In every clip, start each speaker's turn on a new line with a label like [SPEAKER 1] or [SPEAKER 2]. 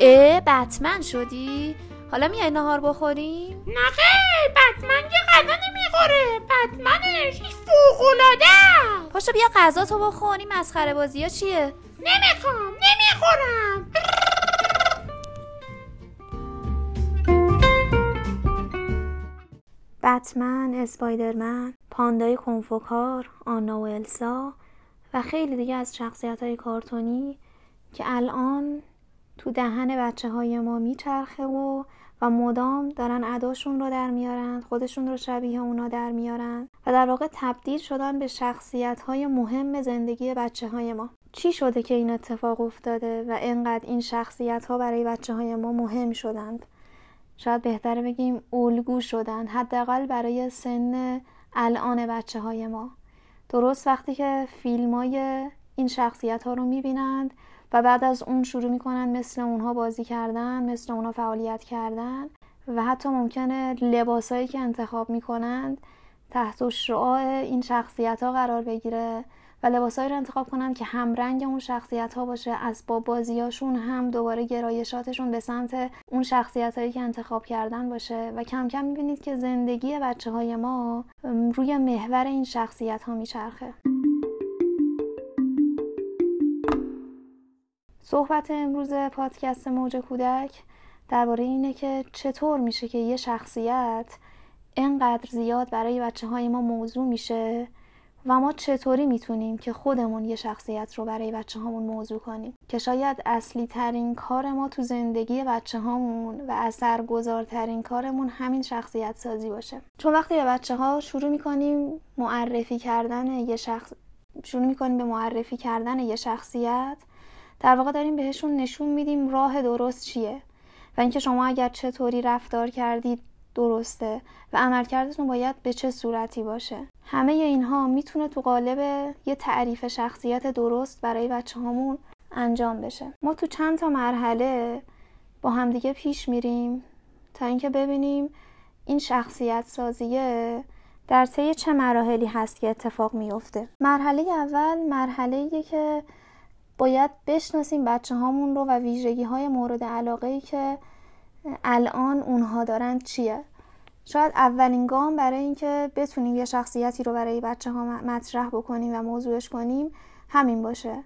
[SPEAKER 1] اه بتمن شدی؟ حالا میای نهار بخوریم؟
[SPEAKER 2] نه خیر بتمن که غذا نمی‌خوره بتمنش فوقلاده
[SPEAKER 1] پاشو بیا غذا تو بخوریم مسخره بازی ها چیه؟
[SPEAKER 2] نمی‌خوام نمی‌خورم
[SPEAKER 3] بتمن، اسپایدرمن، پاندای کنفوکار، آنا و السا و خیلی دیگه از شخصیت های کارتونی که الان تو دهن بچه های ما میچرخه و و مدام دارن اداشون رو در میارن خودشون رو شبیه اونا در میارن و در واقع تبدیل شدن به شخصیت های مهم زندگی بچه های ما. چی شده که این اتفاق افتاده و انقدر این شخصیت ها برای بچه های ما مهم شدند؟ شاید بهتره بگیم الگو شدن حداقل برای سن الان بچه های ما. درست وقتی که فیلم های این شخصیت ها رو می‌بینند و بعد از اون شروع می‌کنن مثل اونها بازی کردن مثل اونها فعالیت کردن و حتی ممکنه لباسایی که انتخاب می‌کنند تحت شعاع این شخصیت ها قرار بگیره و لباسایی رو انتخاب کنند که همرنگ اون شخصیت ها باشه. اسباب بازیاشون هم دوباره گرایشاتشون به سمت اون شخصیت هایی که انتخاب کردن باشه. و کم کم می‌بینید که زندگی بچه های ما روی محور این شخصیت ها میچرخه. صحبت امروز پادکست موج کودک درباره اینه که چطور میشه که یه شخصیت انقدر زیاد برای بچه های ما موضوع میشه و ما چطوری می‌تونیم که خودمون یه شخصیت رو برای بچه هامون موضوع کنیم. که شاید اصلی ترین کار ما تو زندگی بچه هامون و اثرگذارترین کارمون همین شخصیت سازی باشه. چون وقتی به بچه ها شروع می‌کنیم معرفی کردن یه شخص شروع می‌کنیم به معرفی کردن یه شخصیت در واقع داریم بهشون نشون میدیم راه درست چیه. و اینکه شما اگر چطوری رفتار کردید درسته و عملکردتون باید به چه صورتی باشه. همه اینها می‌تونه تو قالب یه تعریف شخصیت درست برای بچه هامون انجام بشه. ما تو چند تا مرحله با همدیگه پیش میریم تا اینکه ببینیم این شخصیت سازیه در طی چه مراحلی هست که اتفاق میفته. مرحله اول مرحله که باید بشناسیم بچه هامون رو و ویژگی های مورد علاقه ای که الان اونها دارن چیه. شاید اولین گام برای اینکه بتونیم یه شخصیتی رو برای بچه ها مطرح بکنیم و موضوعش کنیم همین باشه.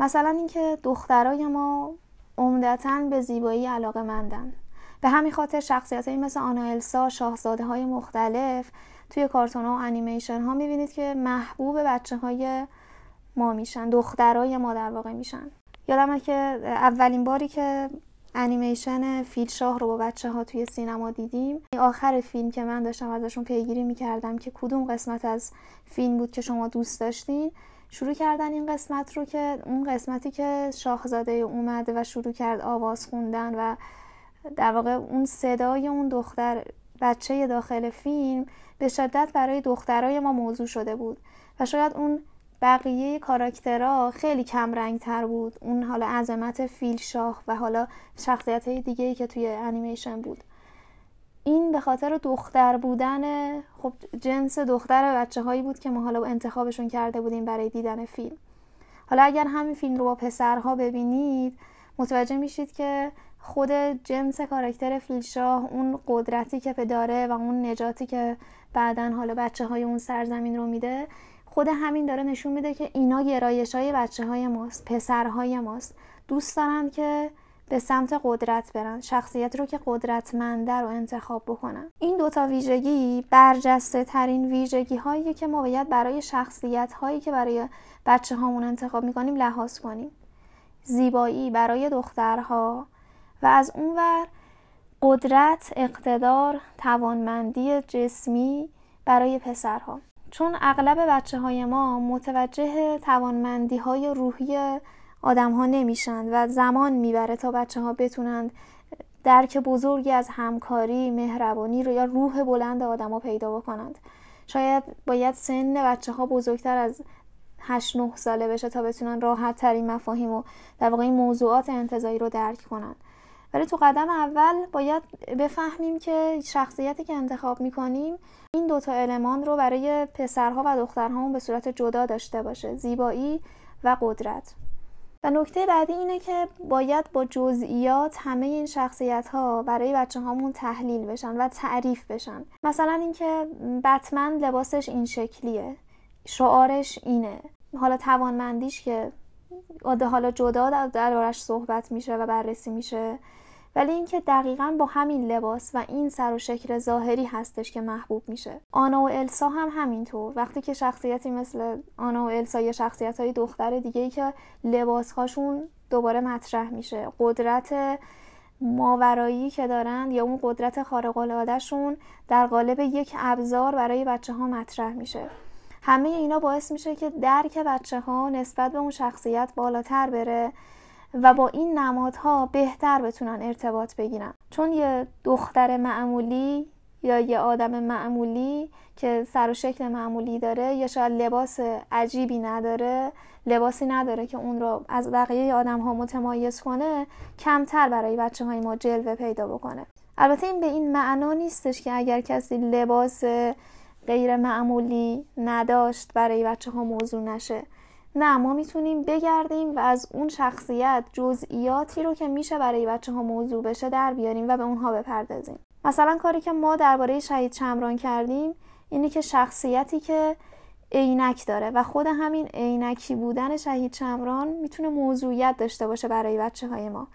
[SPEAKER 3] مثلا اینکه دخترای ما عمدتا به زیبایی علاقه مندن. به همین خاطر شخصیت مثل آنا السا شاهزاده های مختلف توی کارتون ها و انیمیشن ها می‌بینید که محبوب بچه های ما میشن دخترای ما در واقع میشن. یادمه که اولین باری که انیمیشن فیل شاه رو با بچه ها توی سینما دیدیم آخر فیلم که من داشتم ازشون پیگیری می‌کردم که کدوم قسمت از فیلم بود که شما دوست داشتین شروع کردن این قسمت رو که اون قسمتی که شاهزاده اومده و شروع کرد آواز خوندن و در واقع اون صدای اون دختر بچه داخل فیلم به شدت برای دخترای ما موضوع شده بود. و شاید اون بقیه کاراکترها خیلی کم رنگ تر بود. اون حالا عظمت فیل شاه و حالا شخصیت های دیگه ای که توی انیمیشن بود. این به خاطر دختر بودن خب جنس دختر بچه هایی بود که ما حالا انتخابشون کرده بودیم برای دیدن فیلم. حالا اگر همین فیلم رو با پسرها ببینید متوجه میشید که خود جنس کاراکتر فیلشاه اون قدرتی که داره و اون نجاتی که بعدا حالا بچه های اون سرزمین رو میده خود همین داره نشون میده که اینا گرایش های بچه های ماست پسرهای ماست. دوست دارن که به سمت قدرت برن شخصیت رو که قدرتمنده رو انتخاب بکنن. این دوتا ویژگی برجسته ترین ویژگی هایی که ما باید برای شخصیت هایی که برای بچه هامون انتخاب می‌کنیم لحاظ کنیم. زیبایی برای دخترها و از اونور قدرت، اقتدار، توانمندی جسمی برای پسرها. چون اغلب بچه های ما متوجه توانمندی های روحی آدم ها نمیشن و زمان می‌بره تا بچه ها بتونند درک بزرگی از همکاری، مهربانی رو یا روح بلند آدم ها پیدا بکنند. شاید باید سن بچه ها بزرگتر از 8 9 ساله بشه تا بتونن راحت ترین مفاهیم و در واقع این موضوعات انتظایی رو درک کنند ولی تو قدم اول باید بفهمیم که شخصیتی که انتخاب می‌کنیم این دوتا المان رو برای پسرها و دخترها به صورت جدا داشته باشه زیبایی و قدرت. و نکته بعدی اینه که باید با جزئیات همه این شخصیت ها برای بچه هامون تحلیل بشن و تعریف بشن. مثلا اینکه بتمن لباسش این شکلیه شعارش اینه. حالا توانمندیش که حالا جدا دربارش صحبت میشه و بررسی میشه. ولی اینکه دقیقا با همین لباس و این سر و شکل ظاهری هستش که محبوب میشه. آنا و السا هم همینطور. وقتی که شخصیتی مثل آنا و السا یا شخصیت های دختر دیگه ای که لباس هاشون دوباره مطرح میشه. قدرت ماورایی که دارن یا اون قدرت خارق العاده شون در قالب یک ابزار برای بچه ها مطرح میشه. همه اینا باعث میشه که درک بچه ها نسبت به اون شخصیت بالاتر بره و با این نمادها بهتر بتونن ارتباط بگیرن. چون یه دختر معمولی یا یه آدم معمولی که سر و شکل معمولی داره یا شاید لباس عجیبی نداره لباسی نداره که اون رو از بقیه آدم ها متمایز کنه کمتر برای بچه های ما جلوه پیدا بکنه. البته این به این معنا نیستش که اگر کسی لباس غیر معمولی نداشت برای بچه ها موضوع نشه. نه ما می‌تونیم بگردیم و از اون شخصیت جزئیاتی رو که میشه برای بچه ها موضوع بشه در بیاریم و به اونها بپردازیم. مثلا کاری که ما درباره شهید چمران کردیم اینه که شخصیتی که عینک داره و خود همین عینکی بودن شهید چمران می‌تونه موضوعیت داشته باشه برای بچه های ما.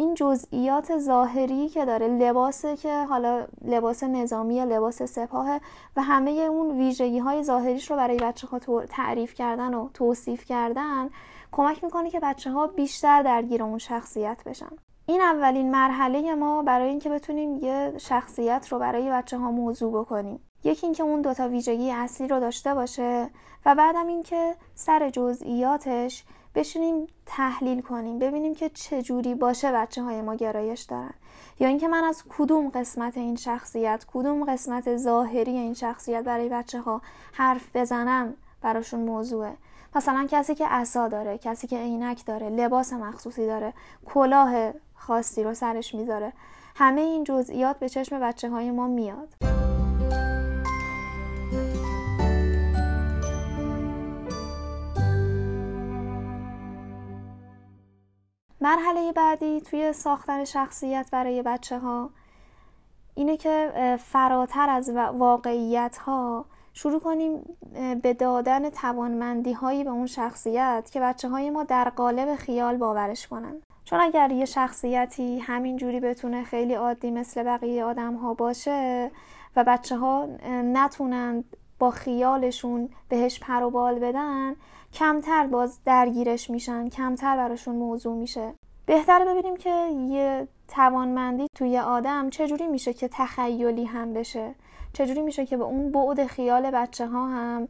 [SPEAKER 3] این جزئیات ظاهری که داره لباسه که حالا لباس نظامی لباس سپاه و همه اون ویژگی های ظاهریش رو برای بچه ها تعریف کردن و توصیف کردن کمک می‌کنه که بچه ها بیشتر درگیر اون شخصیت بشن. این اولین مرحله ما برای اینکه بتونیم یه شخصیت رو برای بچه ها موضوع بکنیم. یکی اینکه اون دوتا ویژگی اصلی رو داشته باشه و بعدم اینکه سر جزئیاتش بشینیم تحلیل کنیم ببینیم که چه جوری باشه بچه های ما گرایش دارن. یا اینکه من از کدوم قسمت این شخصیت کدوم قسمت ظاهری این شخصیت برای بچه ها حرف بزنم براشون موضوعه؟ مثلا کسی که عصا داره کسی که عینک داره لباس مخصوصی داره کلاه خاصی رو سرش می‌ذاره. همه این جزئیات به چشم بچه های ما میاد. مرحله بعدی توی ساختن شخصیت برای بچه ها اینه که فراتر از واقعیت ها شروع کنیم به دادن توانمندی هایی به اون شخصیت که بچه های ما در قالب خیال باورش کنن. چون اگر یه شخصیتی همین جوری بتونه خیلی عادی مثل بقیه آدم ها باشه و بچه ها نتونن با خیالشون بهش پر و بال بدن کمتر باز درگیرش میشن کمتر براشون موضوع میشه. بهتره ببینیم که یه توانمندی توی آدم چجوری میشه که تخیلی هم بشه. چجوری میشه که به اون بعد خیال بچه ها هم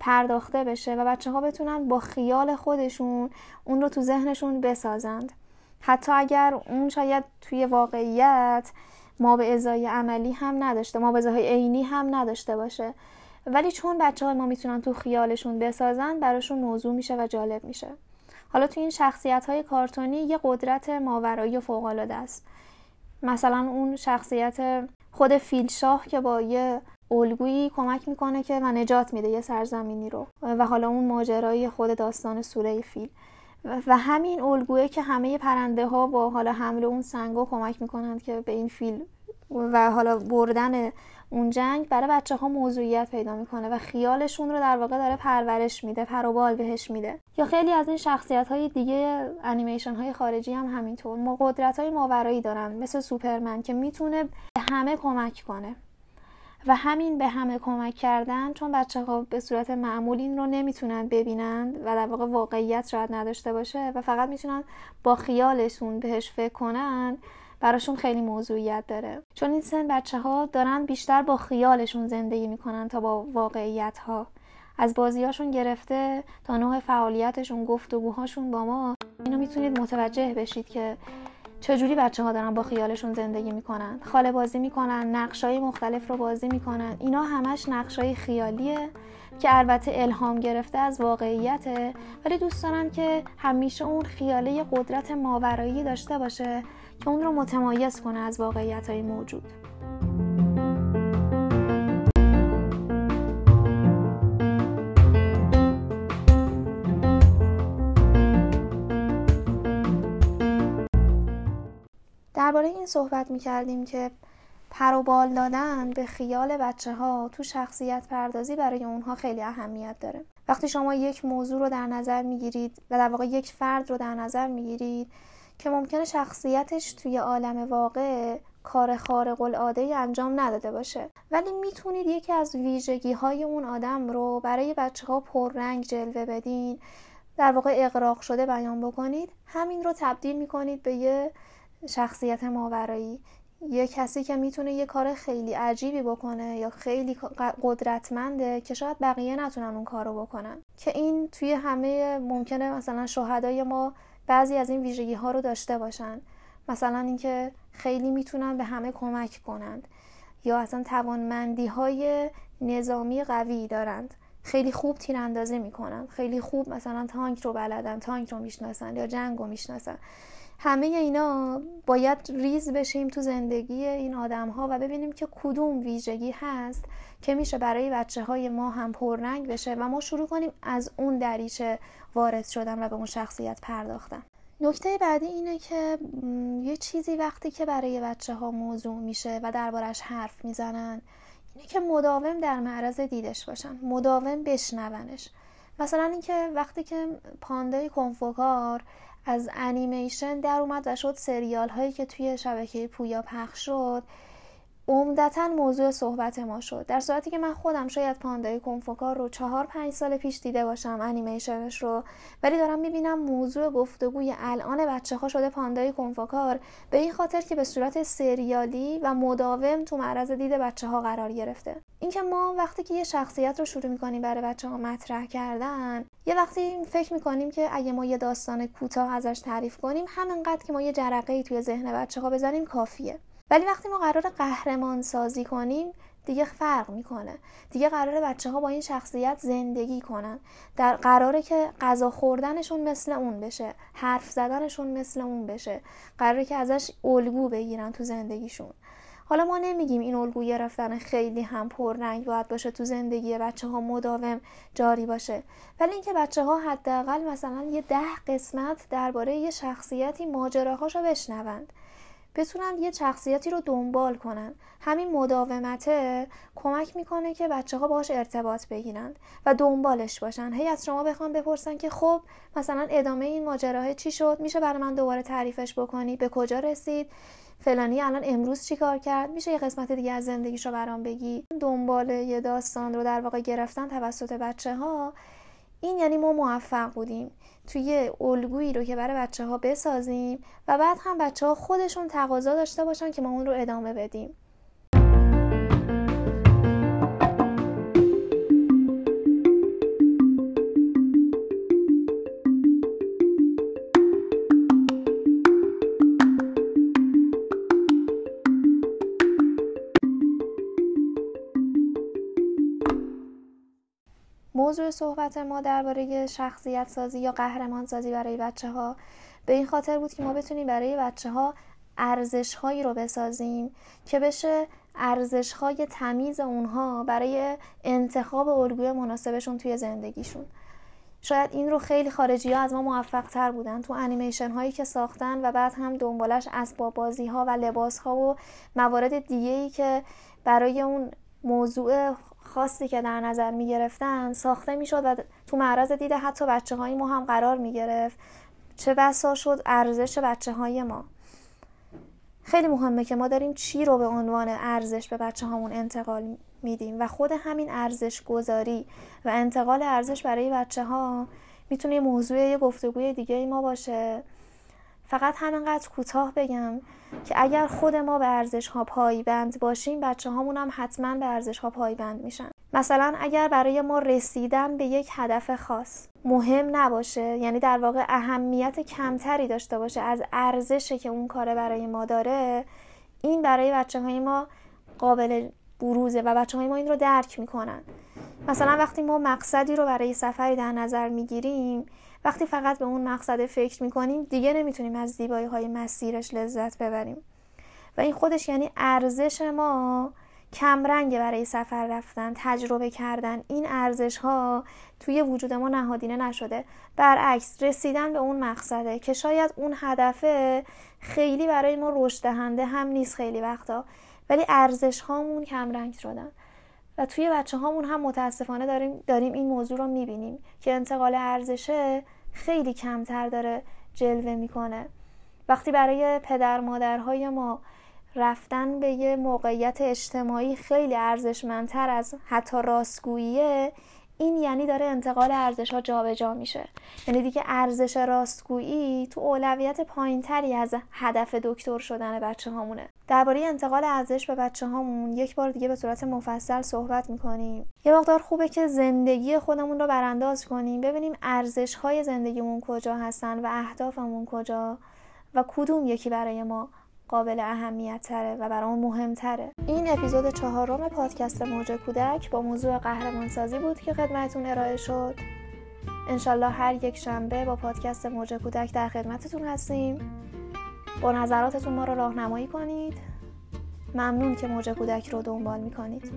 [SPEAKER 3] پرداخته بشه و بچه ها بتونن با خیال خودشون اون رو تو ذهنشون بسازند. حتی اگر اون شاید توی واقعیت ما به ازای عملی هم نداشته ما به ازای عینی هم نداشته باشه. ولی چون بچه های ما می‌تونن تو خیالشون بسازن براشون موضوع میشه و جالب میشه. حالا تو این شخصیت های کارتونی یه قدرت ماورایی و فوق است. مثلا اون شخصیت خود فیلشاه که با یه الگویی کمک می‌کنه که و نجات میده یه سرزمینی رو. و حالا اون ماجرای خود داستان سوره فیل. و همین الگویه که همه پرنده ها با حالا حمل اون سنگا کمک می‌کنند که به این فیل و حالا بردن اون جنگ برای بچه ها موضوعیت پیدا می‌کنه و خیالشون رو در واقع داره پرورش میده پروبال بهش میده. یا خیلی از این شخصیت های دیگه انیمیشن های خارجی هم همینطور. ما قدرت های ماورایی دارن مثل سوپرمن که می‌تونه به همه کمک کنه. و همین به همه کمک کردن چون بچه ها به صورت معمول این رو نمی‌تونن ببینند و در واقع واقعیت شاید نداشته باشه و فقط می‌تونن با خیالشون بهش فکر کنن براشون خیلی موضوعیت داره. چون این سن بچه ها دارن بیشتر با خیالشون زندگی می‌کنن تا با واقعیت ها از بازیاشون گرفته تا نوع فعالیتشون گفتگوهاشون با ما. اینو می‌تونید متوجه بشید که چجوری بچه ها دارن با خیالشون زندگی می‌کنن. خاله بازی می‌کنن نقشای مختلف رو بازی می‌کنن. اینا همش نقشای خیالیه که البته الهام گرفته از واقعیته ولی دوست دارن که همیشه اون خیاله قدرت ماورایی داشته باشه. که اون رو متمایز کنه از واقعیت های موجود درباره این صحبت می کردیم که پروبال دادن به خیال بچه ها تو شخصیت پردازی برای اونها خیلی اهمیت داره وقتی شما یک موضوع رو در نظر می گیرید و در واقع یک فرد رو در نظر می گیرید. که ممکنه شخصیتش توی عالم واقع کار خارق العاده انجام نداده باشه. ولی می‌تونید یکی از ویژگی های اون آدم رو برای بچه ها پررنگ جلوه بدین در واقع اقراق شده بیان بکنید. همین رو تبدیل می‌کنید به یه شخصیت ماورایی. یه کسی که می‌تونه یه کار خیلی عجیبی بکنه یا خیلی قدرتمنده که شاید بقیه نتونن اون کار رو بکنن. که این توی همه ممکنه مثلا شهدای ما بعضی از این ویژگی ها رو داشته باشن. مثلا اینکه خیلی می‌تونن به همه کمک کنند یا اصلا توانمندی های نظامی قوی دارند. خیلی خوب تیراندازی می‌کنن. خیلی خوب مثلا تانک رو بلدن تانک رو می‌شناسن یا جنگ رو می‌شناسن. همه اینا باید ریز بشیم تو زندگی این آدم ها و ببینیم که کدوم ویژگی هست که میشه برای بچه های ما هم پررنگ بشه و ما شروع کنیم از اون دریچه وارد شدن و به اون شخصیت پرداختن. نکته بعدی اینه که یه چیزی وقتی که برای بچه ها موضوع میشه و دربارش حرف می‌زنن اینه که مداوم در معرض دیدش باشن مداوم بشنونش. مثلا اینکه وقتی که پاندای کنفوکار از انیمیشن در اومد و شد سریال هایی که توی شبکه پویا پخش شد. عمدتا موضوع صحبت ما شد. در صورتی که من خودم شاید پاندای کنفوکار رو چهار پنج سال پیش دیده باشم انیمیشنش رو ولی دارم می‌بینم موضوع گفتگوی الان بچه ها شده پاندای کنفوکار به این خاطر که به صورت سریالی و مداوم تو معرض دید بچه ها قرار گرفته. اینکه ما وقتی که یه شخصیت رو شروع می‌کنیم برای بچه ها مطرح کردن یه وقتی فکر می‌کنیم که اگه ما یه داستان کوتاه ازش تعریف کنیم همینقدر که ما یه جرقه توی ذهن بچه ها بزنیم کافیه. ولی وقتی ما قرار قهرمان سازی کنیم دیگه فرق می‌کنه. دیگه قرار بچه ها با این شخصیت زندگی کنن. در قراره که غذا خوردنشون مثل اون بشه حرف زدنشون مثل اون بشه. قراره که ازش الگو بگیرن تو زندگیشون. حالا ما نمیگیم این الگو گرفتن خیلی هم پررنگ باید باشه تو زندگی بچه ها مداوم جاری باشه. ولی اینکه بچه ها حداقل مثلا یه ده قسمت درباره یه شخصیتی ماجراهاشو بشنوند. بتونن یه شخصیتی رو دنبال کنن. همین مداومته کمک می‌کنه که بچه ها باش ارتباط بگیرند و دنبالش باشن. هی از شما بخوام بپرسن که خب مثلا ادامه این ماجراه چی شد؟ میشه برای من دوباره تعریفش بکنی؟ به کجا رسید؟ فلانی الان امروز چی کار کرد؟ میشه یه قسمت دیگه از زندگیش رو برام بگی؟ دنبال یه داستان رو در واقع گرفتن توسط بچه ها این یعنی ما موفق بودیم. توی الگویی رو که برای بچه ها بسازیم و بعد هم بچه ها خودشون تقاضا داشته باشن که ما اون رو ادامه بدیم. موضوع صحبت ما درباره شخصیت سازی یا قهرمان سازی برای بچه ها به این خاطر بود که ما بتونیم برای بچه ها ارزش هایی رو بسازیم که بشه ارزش های تمیز اونها برای انتخاب الگوی مناسبشون توی زندگیشون. شاید این رو خیلی خارجی ها از ما موفق تر بودن. تو انیمیشن هایی که ساختن و بعد هم دنبالش اسباب بازی ها و لباس ها و موارد دیگه ای که برای اون موضوع خاصی که در نظر می گرفتن ساخته می شد و تو معرض دیده حتی بچه های ما هم قرار می گرفت چه بسا شد ارزش بچه های ما. خیلی مهمه که ما داریم چی رو به عنوان ارزش به بچه هامون انتقال میدیم و خود همین ارزش گذاری و انتقال ارزش برای بچه ها می‌تونه موضوع یه گفتگوی دیگه ای ما باشه. فقط همینقدر کوتاه بگم که اگر خود ما به ارزش ها پایبند باشیم بچه هامون هم حتما به ارزش ها پایبند میشن. مثلا اگر برای ما رسیدن به یک هدف خاص مهم نباشه یعنی در واقع اهمیت کمتری داشته باشه از ارزشی که اون کاره برای ما داره این برای بچه های ما قابل بروزه و بچه های ما این رو درک می‌کنن. مثلا وقتی ما مقصدی رو برای سفری در نظر می‌گیریم وقتی فقط به اون مقصد فکر می‌کنیم دیگه نمی‌تونیم از زیبایی های مسیرش لذت ببریم. و این خودش یعنی ارزش ما کمرنگ برای سفر رفتن تجربه کردن. این ارزش ها توی وجود ما نهادینه نشده. برعکس رسیدن به اون مقصده که شاید اون هدفه خیلی برای ما رشد دهنده هم نیست خیلی وقتا. ولی ارزش هامون کمرنگ شدن. و توی بچه هامون هم متاسفانه داریم, داریم این موضوع رو می‌بینیم که انتقال ارزشه خیلی کمتر داره جلوه می‌کنه. وقتی برای پدر مادرهای ما رفتن به یه موقعیت اجتماعی خیلی ارزشمندتر از حتی راستگوییه این یعنی داره انتقال ارزش ها جابجا میشه. یعنی دیگه ارزش راستگویی تو اولویت پایینتری از هدف دکتر شدن بچه هامونه درباره انتقال ارزش به بچه هامون یک بار دیگه به صورت مفصل صحبت می‌کنیم. یه مقدار خوبه که زندگی خودمون رو برانداز کنیم ببینیم ارزش های زندگیمون کجا هستن و اهدافمون کجا و کدوم یکی برای ما. قابل اهمیت تره و برامون مهمتره. این اپیزود چهارم پادکست موج کودک با موضوع قهرمانسازی بود که خدمتتون ارائه شد. انشالله هر یک شنبه با پادکست موج کودک در خدمتتون هستیم. با نظراتتون ما رو راهنمایی کنید. ممنون که موج کودک رو دنبال می‌کنید.